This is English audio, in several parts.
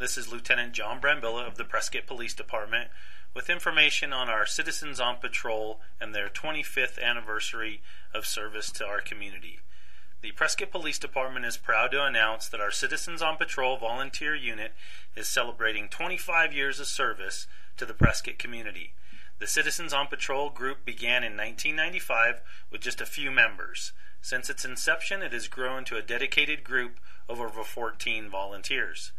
This is Lieutenant John Brambilla of the Prescott Police Department with information on our Citizens on Patrol and their 25th anniversary of service to our community. The Prescott Police Department is proud to announce that our Citizens on Patrol volunteer unit is celebrating 25 years of service to the Prescott community. The Citizens on Patrol group began in 1995 with just a few members. Since its inception, it has grown to a dedicated group of over 14 volunteers.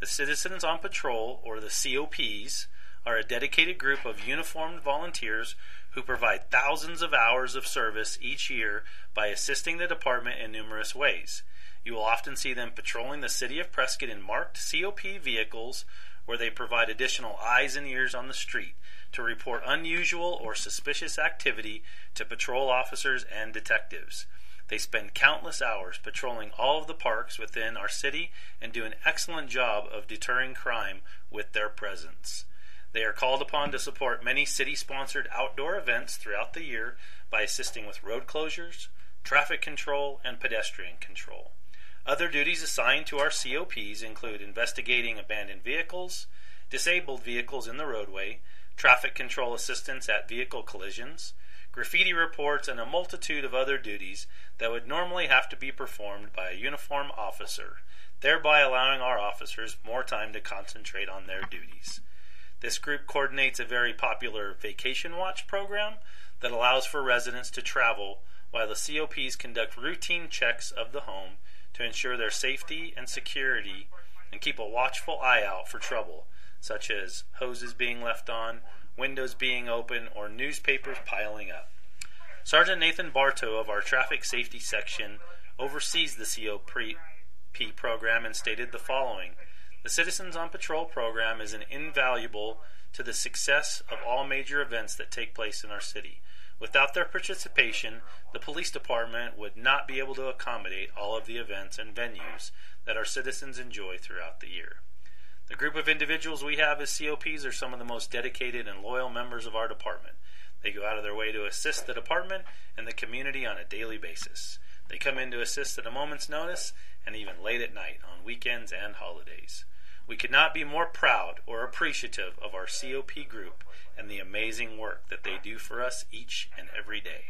The Citizens on Patrol, or the COPs, are a dedicated group of uniformed volunteers who provide thousands of hours of service each year by assisting the department in numerous ways. You will often see them patrolling the city of Prescott in marked COP vehicles where they provide additional eyes and ears on the street to report unusual or suspicious activity to patrol officers and detectives. They spend countless hours patrolling all of the parks within our city and do an excellent job of deterring crime with their presence. They are called upon to support many city sponsored outdoor events throughout the year by assisting with road closures, traffic control, and pedestrian control. Other duties assigned to our COPs include investigating abandoned vehicles, disabled vehicles in the roadway, traffic control assistance at vehicle collisions, graffiti reports, and a multitude of other duties that would normally have to be performed by a uniformed officer, thereby allowing our officers more time to concentrate on their duties. This group coordinates a very popular Vacation Watch program that allows for residents to travel while the COPs conduct routine checks of the home to ensure their safety and security and keep a watchful eye out for trouble, such as hoses being left on, windows being open, or newspapers piling up. Sergeant Nathan Bartow of our Traffic Safety Section oversees the COP program and stated the following The Citizens on Patrol program is an invaluable to the success of all major events that take place in our city. Without their participation, the police department would not be able to accommodate all of the events and venues that our citizens enjoy throughout the year. The group of individuals we have as COPs are some of the most dedicated and loyal members of our department. They go out of their way to assist the department and the community on a daily basis. They come in to assist at a moment's notice and even late at night on weekends and holidays. We could not be more proud or appreciative of our COP group and the amazing work that they do for us each and every day.